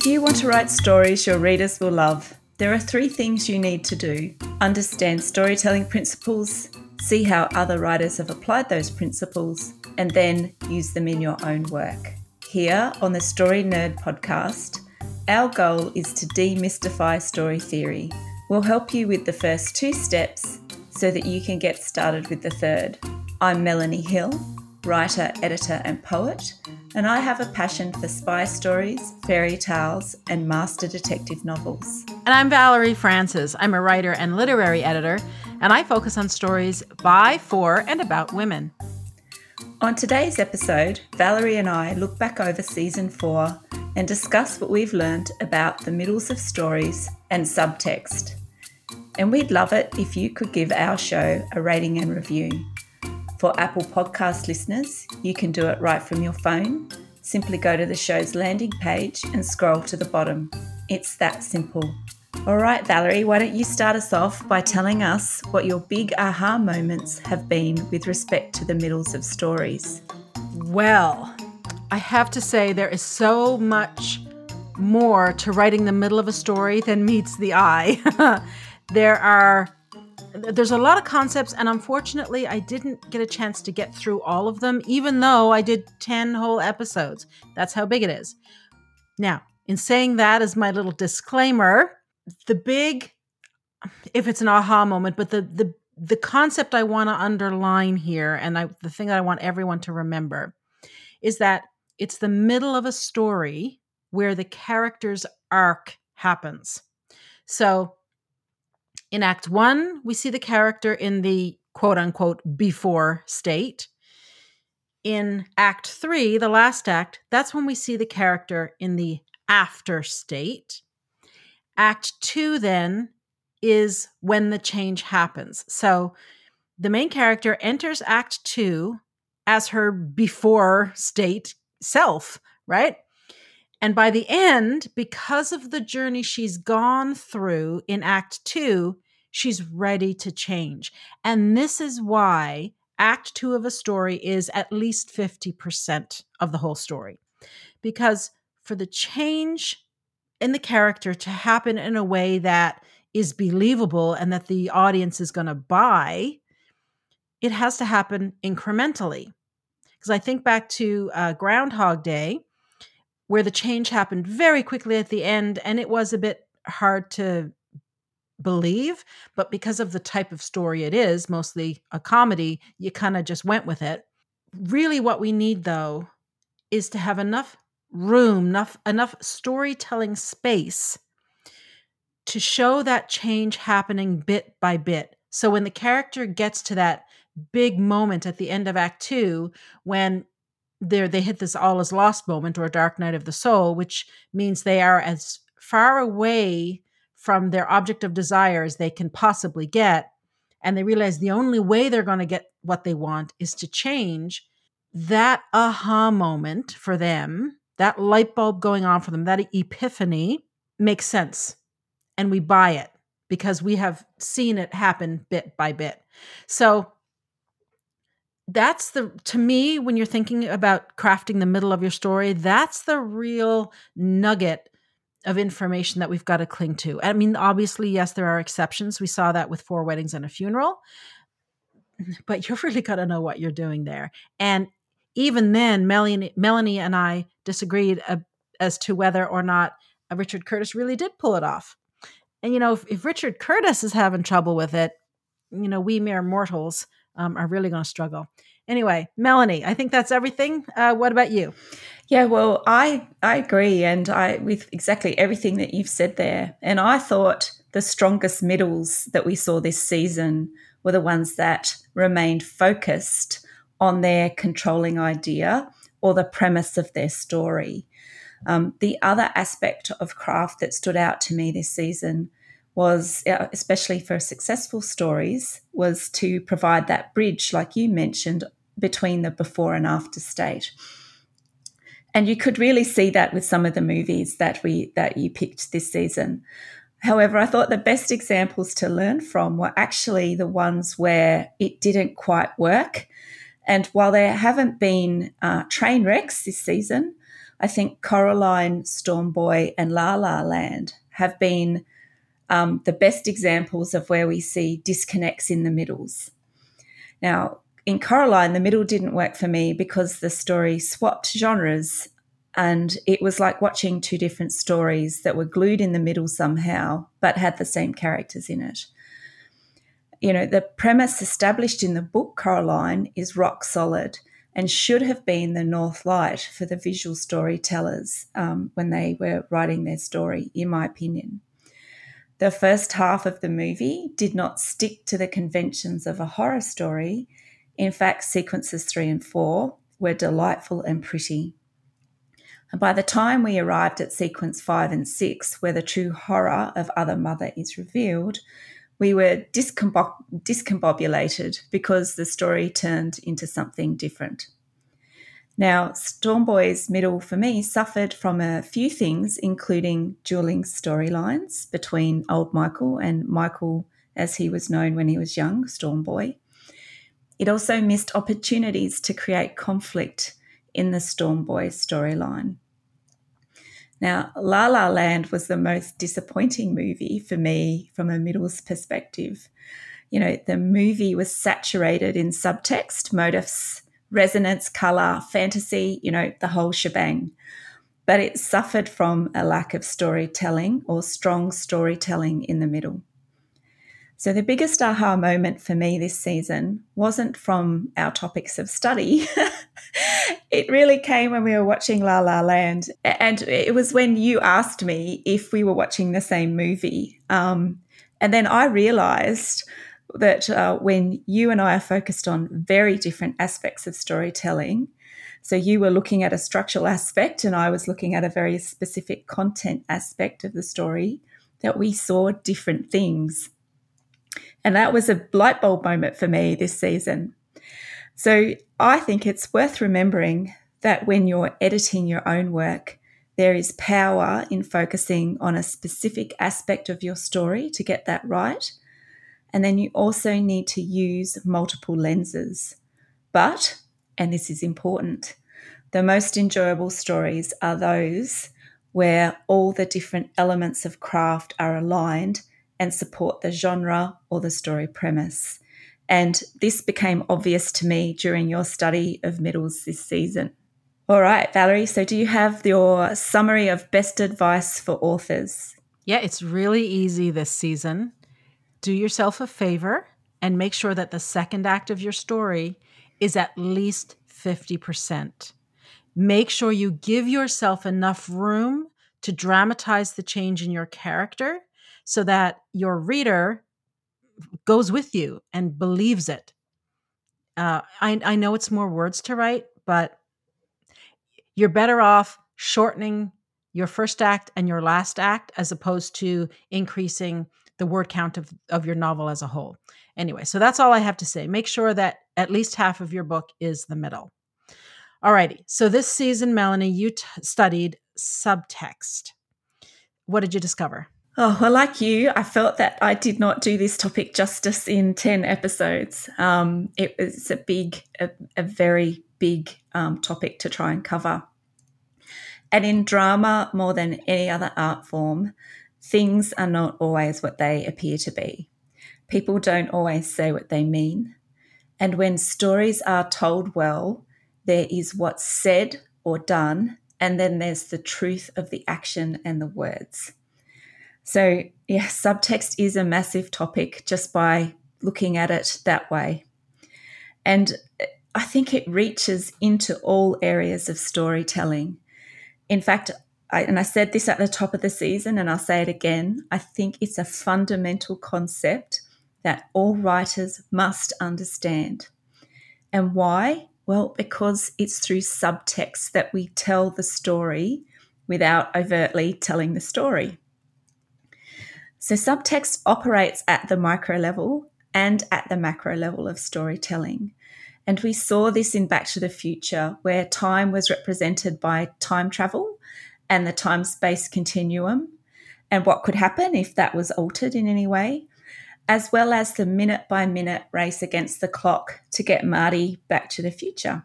If you want to write stories your readers will love, there are three things you need to do understand storytelling principles, see how other writers have applied those principles, and then use them in your own work. Here on the Story Nerd podcast, our goal is to demystify story theory. We'll help you with the first two steps so that you can get started with the third. I'm Melanie Hill, writer, editor, and poet, and I have a passion for spy stories, fairy tales, and master detective novels. And I'm Valerie Francis. I'm a writer and literary editor, and I focus on stories by, for, and about women. On today's episode, Valerie and I look back over season four and discuss what we've learned about the middles of stories and subtext. And we'd love it if you could give our show a rating and review. For Apple Podcast listeners, you can do it right from your phone. Simply go to the show's landing page and scroll to the bottom. It's that simple. All right, Valerie, why don't you start us off by telling us what your big aha moments have been with respect to the middles of stories? Well, I have to say, there is so much more to writing the middle of a story than meets the eye. there are there's a lot of concepts and unfortunately i didn't get a chance to get through all of them even though i did 10 whole episodes. That's how big it is. Now in saying that as my little disclaimer the big if it's an aha moment but the the the concept i want to underline here and I, the thing that i want everyone to remember is that it's the middle of a story where the character's arc happens. So in Act One, we see the character in the quote unquote before state. In Act Three, the last act, that's when we see the character in the after state. Act Two, then, is when the change happens. So the main character enters Act Two as her before state self, right? And by the end, because of the journey she's gone through in Act Two, she's ready to change. And this is why Act Two of a story is at least 50% of the whole story. Because for the change in the character to happen in a way that is believable and that the audience is going to buy, it has to happen incrementally. Because I think back to uh, Groundhog Day where the change happened very quickly at the end and it was a bit hard to believe but because of the type of story it is mostly a comedy you kind of just went with it. Really what we need though is to have enough room enough enough storytelling space to show that change happening bit by bit. So when the character gets to that big moment at the end of act 2 when there they hit this all is lost moment or dark night of the soul which means they are as far away from their object of desire as they can possibly get. And they realize the only way they're going to get what they want is to change that aha moment for them that light bulb going on for them that epiphany makes sense. And we buy it because we have seen it happen bit by bit. So that's the to me when you're thinking about crafting the middle of your story that's the real nugget of information that we've got to cling to. I mean obviously yes there are exceptions. We saw that with four weddings and a funeral. But you've really got to know what you're doing there. And even then melanie, melanie and i disagreed uh, as to whether or not uh, richard curtis really did pull it off. And you know if, if richard curtis is having trouble with it you know we mere mortals um, are really going to struggle. Anyway, Melanie, I think that's everything. Uh, what about you? Yeah, well, I I agree, and I with exactly everything that you've said there. And I thought the strongest middles that we saw this season were the ones that remained focused on their controlling idea or the premise of their story. Um, the other aspect of craft that stood out to me this season was uh, especially for successful stories was to provide that bridge like you mentioned between the before and after state. And you could really see that with some of the movies that we that you picked this season. However i thought the best examples to learn from were actually the ones where it didn't quite work. And while there haven't been uh, train wrecks this season I think Coraline, Storm Boy, and La La Land have been um, the best examples of where we see disconnects in the middles. Now, in Coraline, the middle didn't work for me because the story swapped genres and it was like watching two different stories that were glued in the middle somehow, but had the same characters in it. You know, the premise established in the book Coraline is rock solid and should have been the North Light for the visual storytellers um, when they were writing their story, in my opinion. The first half of the movie did not stick to the conventions of a horror story. In fact, sequences three and four were delightful and pretty. And by the time we arrived at sequence five and six, where the true horror of Other Mother is revealed, we were discombobulated because the story turned into something different. Now, Stormboy's middle for me suffered from a few things, including dueling storylines between old Michael and Michael as he was known when he was young, Stormboy. It also missed opportunities to create conflict in the Stormboy storyline. Now, La La Land was the most disappointing movie for me from a middles perspective. You know, the movie was saturated in subtext, motifs, resonance, color, fantasy, you know, the whole shebang. But it suffered from a lack of storytelling or strong storytelling in the middle. So, the biggest aha moment for me this season wasn't from our topics of study. it really came when we were watching La La Land. And it was when you asked me if we were watching the same movie. Um, and then I realized that uh, when you and I are focused on very different aspects of storytelling, so you were looking at a structural aspect, and I was looking at a very specific content aspect of the story, that we saw different things. And that was a light bulb moment for me this season. So I think it's worth remembering that when you're editing your own work, there is power in focusing on a specific aspect of your story to get that right. And then you also need to use multiple lenses. But, and this is important, the most enjoyable stories are those where all the different elements of craft are aligned and support the genre or the story premise. And this became obvious to me during your study of middles this season. All right, Valerie. So, do you have your summary of best advice for authors? Yeah, it's really easy this season. Do yourself a favor and make sure that the second act of your story is at least 50%. Make sure you give yourself enough room to dramatize the change in your character so that your reader goes with you and believes it. Uh, I, I know it's more words to write, but you're better off shortening your first act and your last act as opposed to increasing the word count of, of your novel as a whole. Anyway, so that's all I have to say. Make sure that at least half of your book is the middle. Alrighty, so this season, Melanie, you t- studied subtext. What did you discover? Oh, well, like you, I felt that I did not do this topic justice in 10 episodes. Um, it was a big, a, a very big um, topic to try and cover. And in drama, more than any other art form, things are not always what they appear to be. People don't always say what they mean. And when stories are told well, there is what's said or done, and then there's the truth of the action and the words. So, yeah, subtext is a massive topic just by looking at it that way. And I think it reaches into all areas of storytelling. In fact, I, and I said this at the top of the season, and I'll say it again. I think it's a fundamental concept that all writers must understand. And why? Well, because it's through subtext that we tell the story without overtly telling the story. So, subtext operates at the micro level and at the macro level of storytelling. And we saw this in Back to the Future, where time was represented by time travel and the time space continuum and what could happen if that was altered in any way, as well as the minute by minute race against the clock to get Marty back to the future.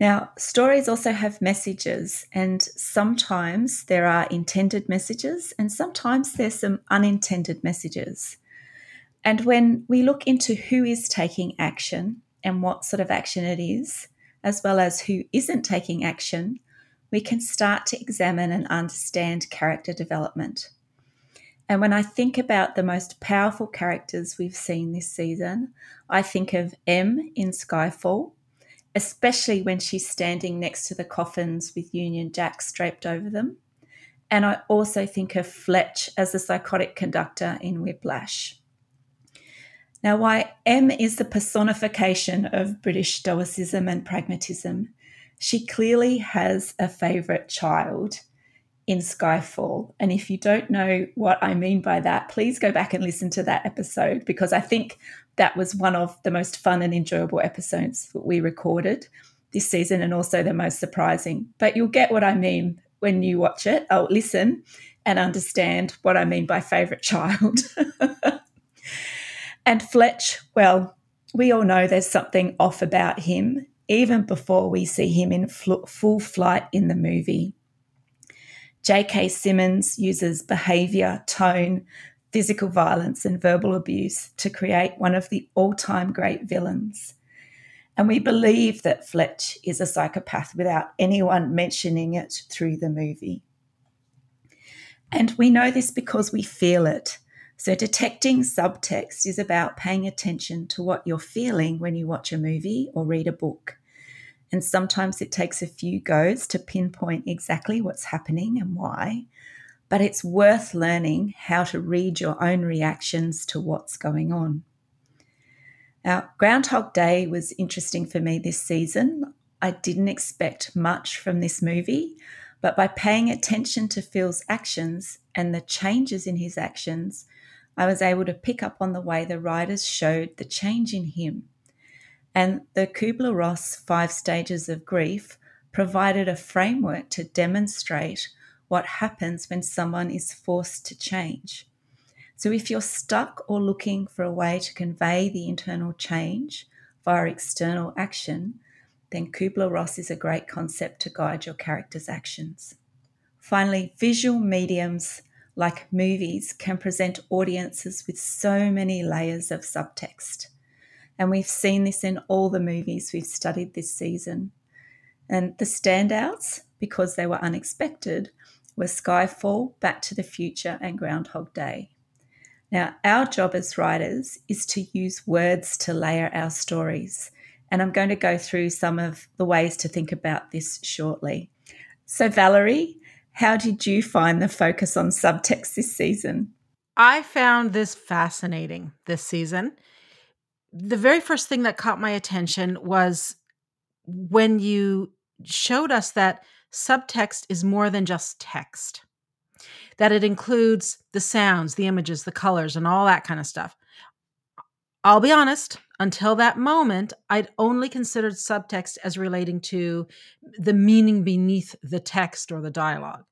Now, stories also have messages, and sometimes there are intended messages, and sometimes there's some unintended messages. And when we look into who is taking action and what sort of action it is, as well as who isn't taking action, we can start to examine and understand character development. And when I think about the most powerful characters we've seen this season, I think of M in Skyfall, especially when she's standing next to the coffins with Union Jacks draped over them. And I also think of Fletch as the psychotic conductor in Whiplash. Now, why M is the personification of British stoicism and pragmatism, she clearly has a favourite child in Skyfall. And if you don't know what I mean by that, please go back and listen to that episode because I think that was one of the most fun and enjoyable episodes that we recorded this season and also the most surprising. But you'll get what I mean when you watch it. I'll listen and understand what I mean by favourite child. and Fletch, well, we all know there's something off about him even before we see him in fl- full flight in the movie. J.K. Simmons uses behavior, tone, physical violence, and verbal abuse to create one of the all time great villains. And we believe that Fletch is a psychopath without anyone mentioning it through the movie. And we know this because we feel it. So, detecting subtext is about paying attention to what you're feeling when you watch a movie or read a book. And sometimes it takes a few goes to pinpoint exactly what's happening and why. But it's worth learning how to read your own reactions to what's going on. Now, Groundhog Day was interesting for me this season. I didn't expect much from this movie, but by paying attention to Phil's actions and the changes in his actions, I was able to pick up on the way the writers showed the change in him and the Kubler Ross five stages of grief provided a framework to demonstrate what happens when someone is forced to change. So, if you're stuck or looking for a way to convey the internal change via external action, then Kubler Ross is a great concept to guide your character's actions. Finally, visual mediums like movies can present audiences with so many layers of subtext. And we've seen this in all the movies we've studied this season. And the standouts, because they were unexpected, were Skyfall, Back to the Future, and Groundhog Day. Now, our job as writers is to use words to layer our stories. And I'm going to go through some of the ways to think about this shortly. So, Valerie, how did you find the focus on subtext this season? I found this fascinating this season the very first thing that caught my attention was when you showed us that subtext is more than just text, that it includes the sounds, the images, the colors, and all that kind of stuff. I'll be honest, until that moment, I'd only considered subtext as relating to the meaning beneath the text or the dialogue.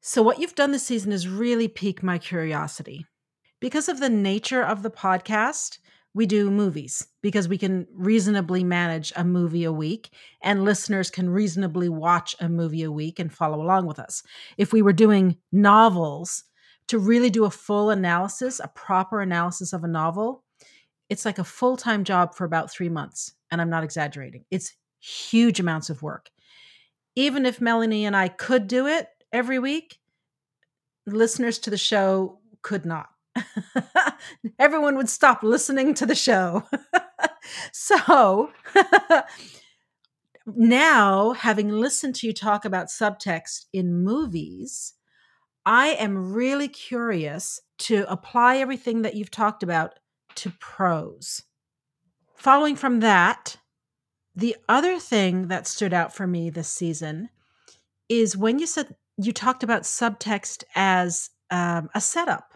So, what you've done this season is really pique my curiosity. Because of the nature of the podcast, we do movies because we can reasonably manage a movie a week and listeners can reasonably watch a movie a week and follow along with us. If we were doing novels, to really do a full analysis, a proper analysis of a novel, it's like a full time job for about three months. And I'm not exaggerating. It's huge amounts of work. Even if Melanie and I could do it every week, listeners to the show could not. everyone would stop listening to the show. so now, having listened to you talk about subtext in movies, I am really curious to apply everything that you've talked about to prose. Following from that, the other thing that stood out for me this season is when you said you talked about subtext as um, a setup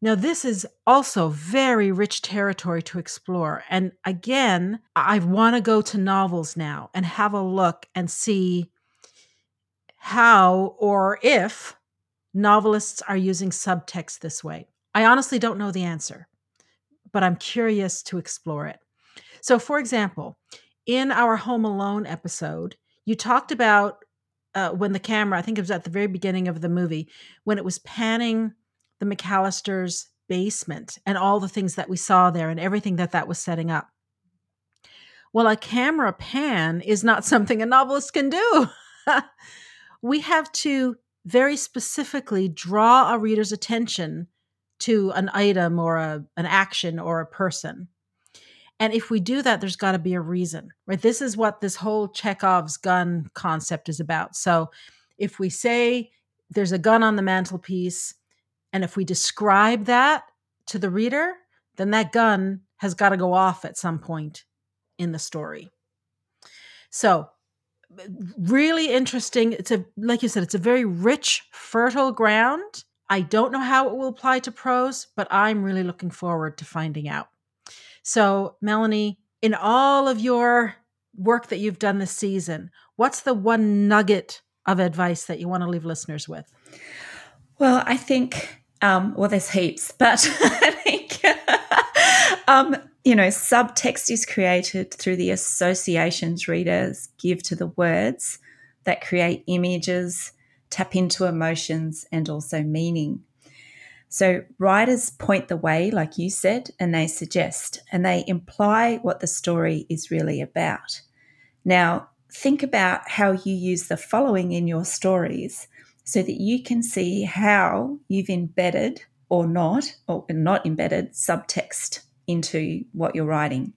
now, this is also very rich territory to explore. And again, I want to go to novels now and have a look and see how or if novelists are using subtext this way. I honestly don't know the answer, but I'm curious to explore it. So, for example, in our Home Alone episode, you talked about uh, when the camera, I think it was at the very beginning of the movie, when it was panning the McAllisters' basement and all the things that we saw there and everything that that was setting up. Well, a camera pan is not something a novelist can do. we have to very specifically draw a reader's attention to an item or a, an action or a person. And if we do that, there's got to be a reason, right? This is what this whole Chekhov's gun concept is about. So if we say there's a gun on the mantelpiece, and if we describe that to the reader, then that gun has got to go off at some point in the story. So really interesting. It's a like you said, it's a very rich, fertile ground. I don't know how it will apply to prose, but I'm really looking forward to finding out. So, Melanie, in all of your work that you've done this season, what's the one nugget of advice that you want to leave listeners with? Well, I think, um, well, there's heaps, but I think, um, you know, subtext is created through the associations readers give to the words that create images, tap into emotions, and also meaning. So, writers point the way, like you said, and they suggest and they imply what the story is really about. Now, think about how you use the following in your stories so that you can see how you've embedded or not, or not embedded subtext into what you're writing.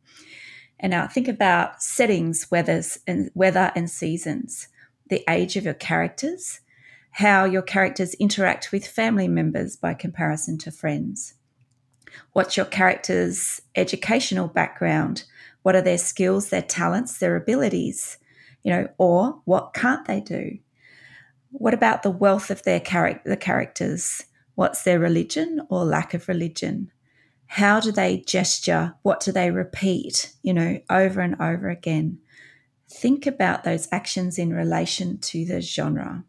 And now think about settings, weathers and weather and seasons, the age of your characters, how your characters interact with family members by comparison to friends. What's your character's educational background? What are their skills, their talents, their abilities? You know, or what can't they do? What about the wealth of their character, the characters? What's their religion or lack of religion? How do they gesture? What do they repeat, you know, over and over again? Think about those actions in relation to the genre.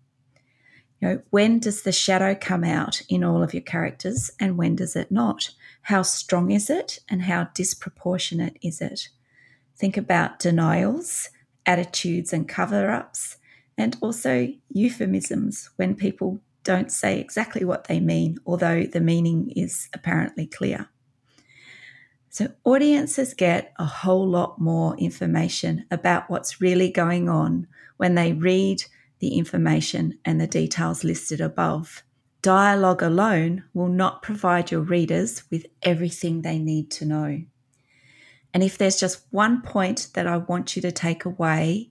You know, when does the shadow come out in all of your characters and when does it not? How strong is it and how disproportionate is it? Think about denials, attitudes, and cover ups, and also euphemisms when people don't say exactly what they mean, although the meaning is apparently clear. So, audiences get a whole lot more information about what's really going on when they read the information and the details listed above. Dialogue alone will not provide your readers with everything they need to know. And if there's just one point that I want you to take away,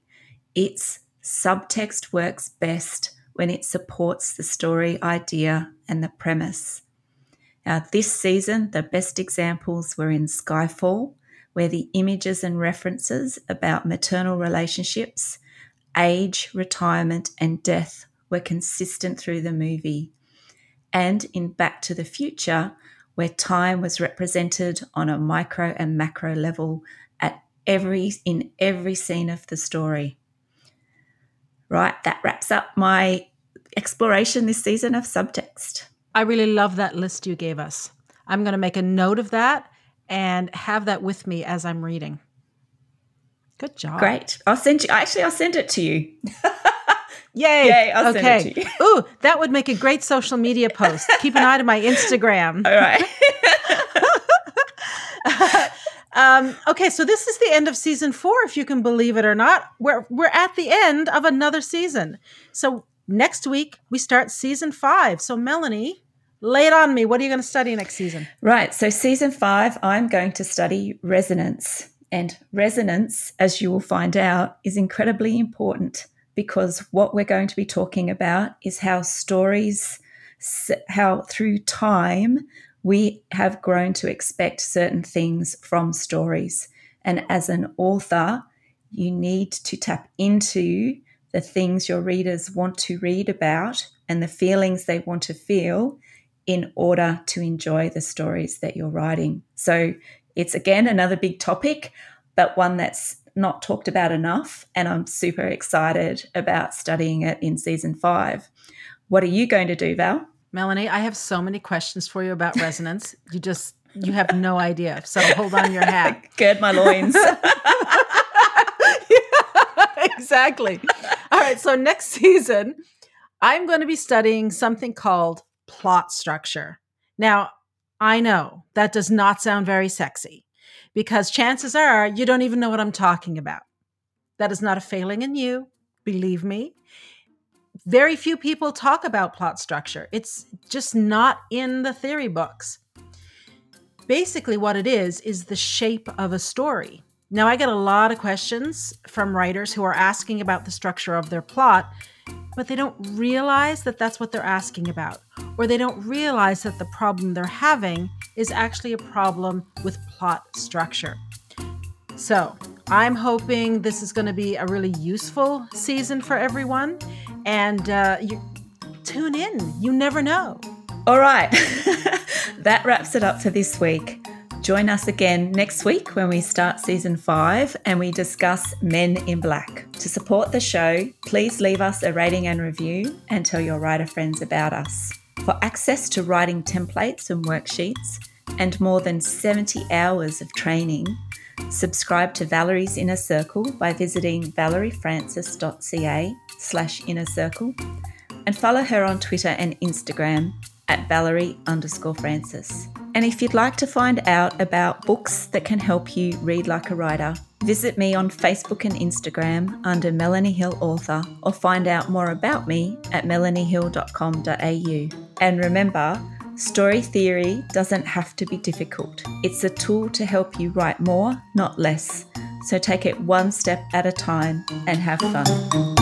it's subtext works best when it supports the story idea and the premise. Now, this season, the best examples were in Skyfall, where the images and references about maternal relationships age, retirement, and death were consistent through the movie. And in Back to the Future, where time was represented on a micro and macro level at every in every scene of the story. Right, that wraps up my exploration this season of subtext. I really love that list you gave us. I'm going to make a note of that and have that with me as I'm reading. Good job. Great. I'll send you. Actually, I'll send it to you. Yay. Yay. I'll okay. send it to you. Ooh, that would make a great social media post. Keep an eye to my Instagram. All right. Um, okay, so this is the end of season four, if you can believe it or not. We're we're at the end of another season. So next week we start season five. So Melanie, lay it on me. What are you going to study next season? Right. So season five, I'm going to study resonance. And resonance, as you will find out, is incredibly important because what we're going to be talking about is how stories, how through time, we have grown to expect certain things from stories. And as an author, you need to tap into the things your readers want to read about and the feelings they want to feel in order to enjoy the stories that you're writing. So it's again another big topic, but one that's not talked about enough. And I'm super excited about studying it in season five. What are you going to do, Val? Melanie, I have so many questions for you about resonance. you just, you have no idea. So hold on your hat. Gird my loins. exactly. All right. So next season, I'm going to be studying something called plot structure. Now, I know that does not sound very sexy because chances are you don't even know what I'm talking about. That is not a failing in you, believe me. Very few people talk about plot structure. It's just not in the theory books. Basically, what it is, is the shape of a story. Now, I get a lot of questions from writers who are asking about the structure of their plot, but they don't realize that that's what they're asking about, or they don't realize that the problem they're having is actually a problem with plot structure. So, I'm hoping this is going to be a really useful season for everyone, and uh, you tune in. You never know. All right, that wraps it up for this week. Join us again next week when we start season five and we discuss Men in Black. To support the show, please leave us a rating and review and tell your writer friends about us. For access to writing templates and worksheets and more than 70 hours of training, subscribe to Valerie's Inner Circle by visiting valeriefrancis.ca slash inner circle and follow her on Twitter and Instagram at Valerie underscore Francis. And if you'd like to find out about books that can help you read like a writer, visit me on Facebook and Instagram under Melanie Hill Author or find out more about me at melaniehill.com.au. And remember, story theory doesn't have to be difficult. It's a tool to help you write more, not less. So take it one step at a time and have fun.